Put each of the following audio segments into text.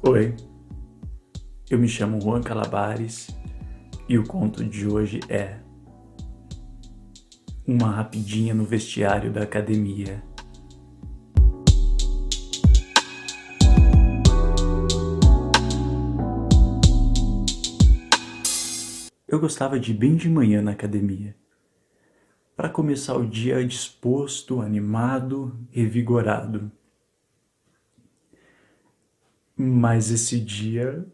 Oi, eu me chamo Juan Calabares e o conto de hoje é Uma rapidinha no vestiário da academia. Eu gostava de ir bem de manhã na academia, para começar o dia disposto, animado, revigorado. Mas esse dia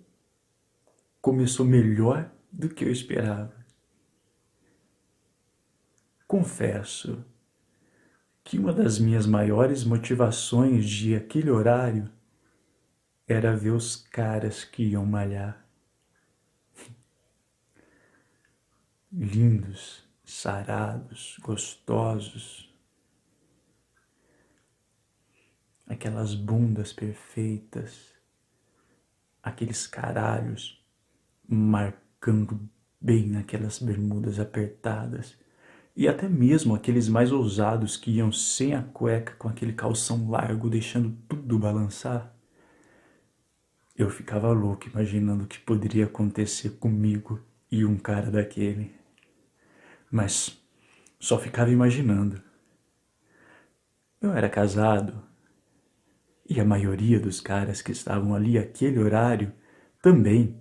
começou melhor do que eu esperava. Confesso que uma das minhas maiores motivações de aquele horário era ver os caras que iam malhar. Lindos, sarados, gostosos. Aquelas bundas perfeitas aqueles caralhos marcando bem naquelas bermudas apertadas, e até mesmo aqueles mais ousados que iam sem a cueca com aquele calção largo deixando tudo balançar. Eu ficava louco imaginando o que poderia acontecer comigo e um cara daquele. Mas só ficava imaginando. Eu era casado e a maioria dos caras que estavam ali aquele horário também.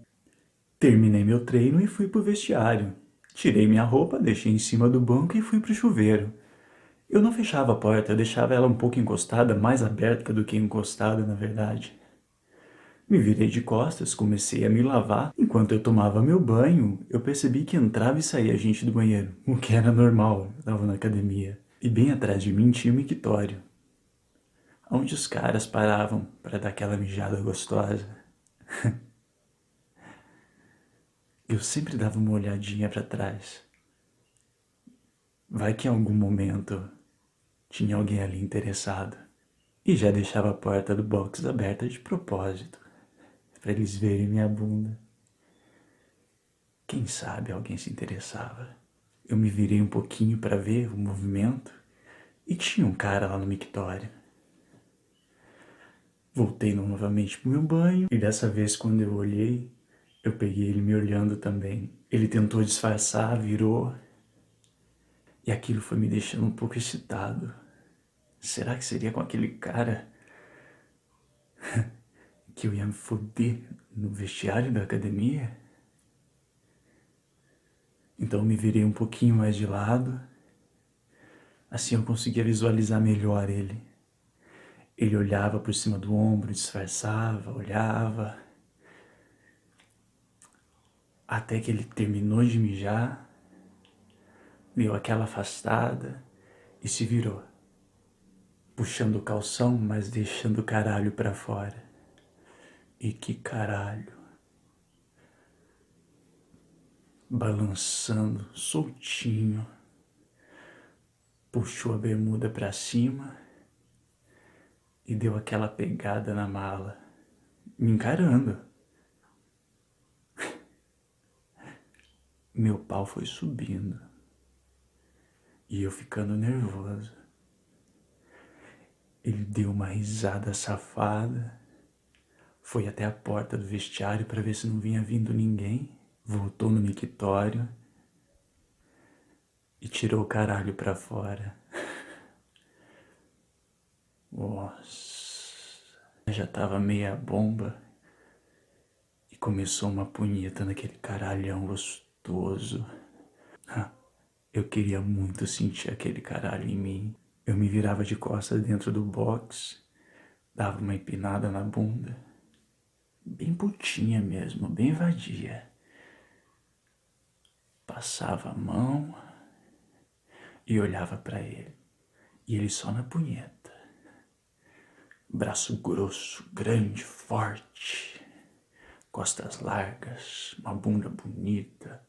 Terminei meu treino e fui pro vestiário. Tirei minha roupa, deixei em cima do banco e fui pro chuveiro. Eu não fechava a porta, deixava ela um pouco encostada, mais aberta do que encostada, na verdade. Me virei de costas, comecei a me lavar. Enquanto eu tomava meu banho, eu percebi que entrava e saía gente do banheiro, o que era normal, eu estava na academia. E bem atrás de mim tinha um mictório onde os caras paravam para dar aquela mijada gostosa. Eu sempre dava uma olhadinha para trás. Vai que em algum momento tinha alguém ali interessado e já deixava a porta do box aberta de propósito para eles verem minha bunda. Quem sabe alguém se interessava. Eu me virei um pouquinho para ver o movimento e tinha um cara lá no mictório. Voltei novamente pro meu banho e dessa vez quando eu olhei, eu peguei ele me olhando também. Ele tentou disfarçar, virou. E aquilo foi me deixando um pouco excitado. Será que seria com aquele cara que eu ia me foder no vestiário da academia? Então eu me virei um pouquinho mais de lado. Assim eu conseguia visualizar melhor ele. Ele olhava por cima do ombro, disfarçava, olhava. Até que ele terminou de mijar, deu aquela afastada e se virou, puxando o calção, mas deixando o caralho para fora. E que caralho! Balançando soltinho, puxou a bermuda para cima e deu aquela pegada na mala, me encarando. Meu pau foi subindo e eu ficando nervoso. Ele deu uma risada safada, foi até a porta do vestiário para ver se não vinha vindo ninguém, voltou no mictório e tirou o caralho para fora. Já tava meia bomba e começou uma punheta naquele caralhão gostoso. Eu queria muito sentir aquele caralho em mim. Eu me virava de costas dentro do box, dava uma empinada na bunda, bem putinha mesmo, bem vadia. Passava a mão e olhava para ele, e ele só na punheta braço grosso, grande, forte, costas largas, uma bunda bonita,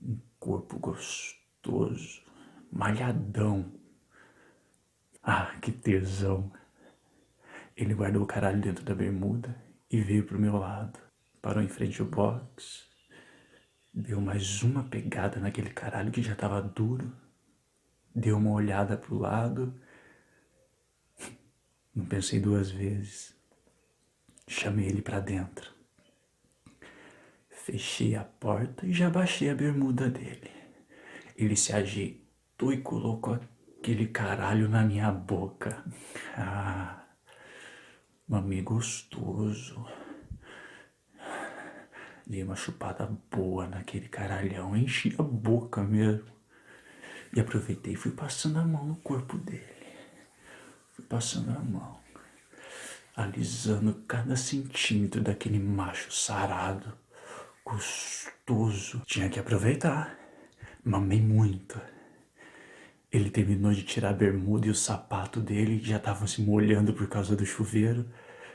um corpo gostoso, malhadão. Ah, que tesão! Ele guardou o caralho dentro da bermuda e veio pro meu lado. Parou em frente ao box, deu mais uma pegada naquele caralho que já tava duro, deu uma olhada pro lado não pensei duas vezes. Chamei ele para dentro. Fechei a porta e já baixei a bermuda dele. Ele se ajeitou e colocou aquele caralho na minha boca. Ah, mamei gostoso. Dei uma chupada boa naquele caralhão, enchi a boca mesmo. E aproveitei e fui passando a mão no corpo dele. Passando a mão, alisando cada centímetro daquele macho sarado, gostoso. Tinha que aproveitar. Mamei muito. Ele terminou de tirar a bermuda e o sapato dele, que já estavam se molhando por causa do chuveiro.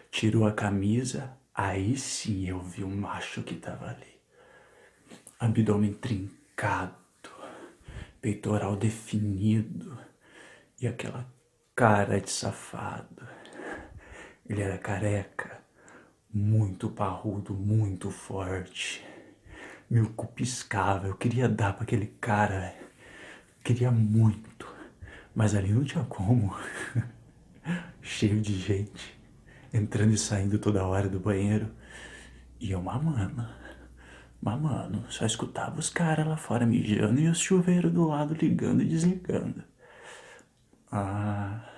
Tirou a camisa, aí sim eu vi o macho que estava ali. Abdômen trincado, peitoral definido e aquela cara de safado. Ele era careca, muito parrudo, muito forte. Meu cu piscava, eu queria dar para aquele cara, velho. Queria muito, mas ali não tinha como. Cheio de gente, entrando e saindo toda hora do banheiro. E eu mamando, mamando. Só escutava os caras lá fora mijando e os chuveiros do lado ligando e desligando. Ah.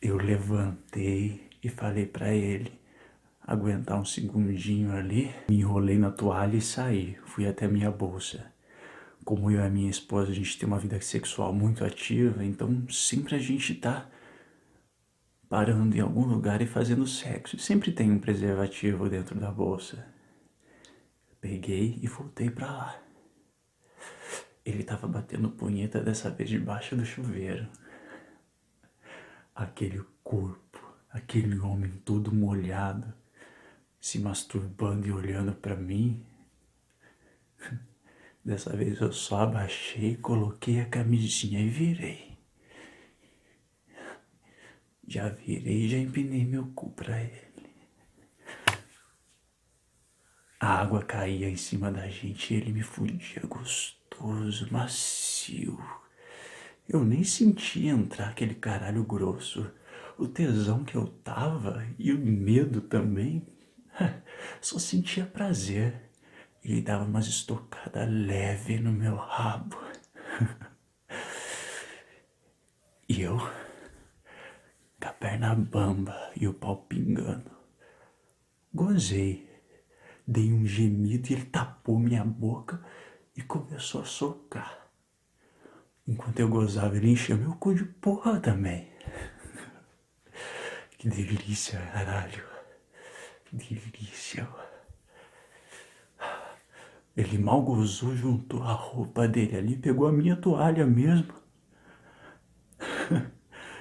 Eu levantei e falei para ele aguentar um segundinho ali. Me enrolei na toalha e saí. Fui até minha bolsa como eu e a minha esposa, a gente tem uma vida sexual muito ativa, então sempre a gente tá parando em algum lugar e fazendo sexo. Sempre tem um preservativo dentro da bolsa. Peguei e voltei para lá. Ele tava batendo punheta dessa vez debaixo do chuveiro. Aquele corpo, aquele homem todo molhado, se masturbando e olhando para mim. Dessa vez eu só abaixei, coloquei a camisinha e virei. Já virei, já empinei meu cu pra ele. A água caía em cima da gente e ele me fudia gostoso, macio. Eu nem sentia entrar aquele caralho grosso. O tesão que eu tava e o medo também. Só sentia prazer. Ele dava umas estocadas leve no meu rabo. e eu, com a perna bamba e o pau pingando. Gozei, dei um gemido e ele tapou minha boca e começou a socar. Enquanto eu gozava, ele encheu meu cu de porra também. que delícia, caralho. Que delícia. Ele mal gozou, juntou a roupa dele ali, pegou a minha toalha mesmo,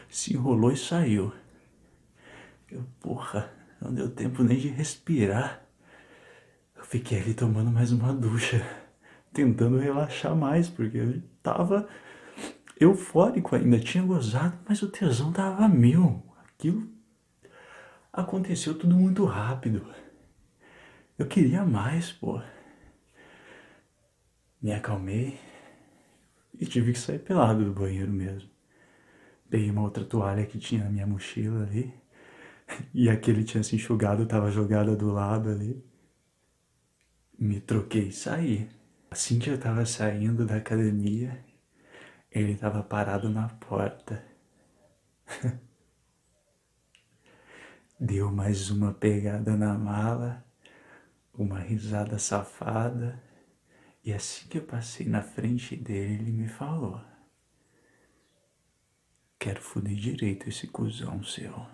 se enrolou e saiu. Eu, porra, não deu tempo nem de respirar. Eu fiquei ali tomando mais uma ducha, tentando relaxar mais, porque eu tava eufórico ainda, tinha gozado, mas o tesão tava mil. Aquilo aconteceu tudo muito rápido. Eu queria mais, pô. Me acalmei e tive que sair pelado do banheiro mesmo. Dei uma outra toalha que tinha na minha mochila ali. E aquele tinha se enxugado, estava jogada do lado ali. Me troquei e saí. Assim que eu estava saindo da academia, ele estava parado na porta. Deu mais uma pegada na mala, uma risada safada e assim que eu passei na frente dele, ele me falou: Quero foder direito esse cuzão seu.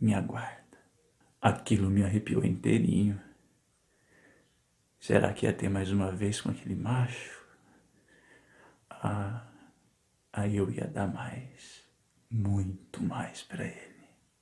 Me aguarda. Aquilo me arrepiou inteirinho. Será que ia ter mais uma vez com aquele macho? Ah, aí eu ia dar mais, muito mais para ele.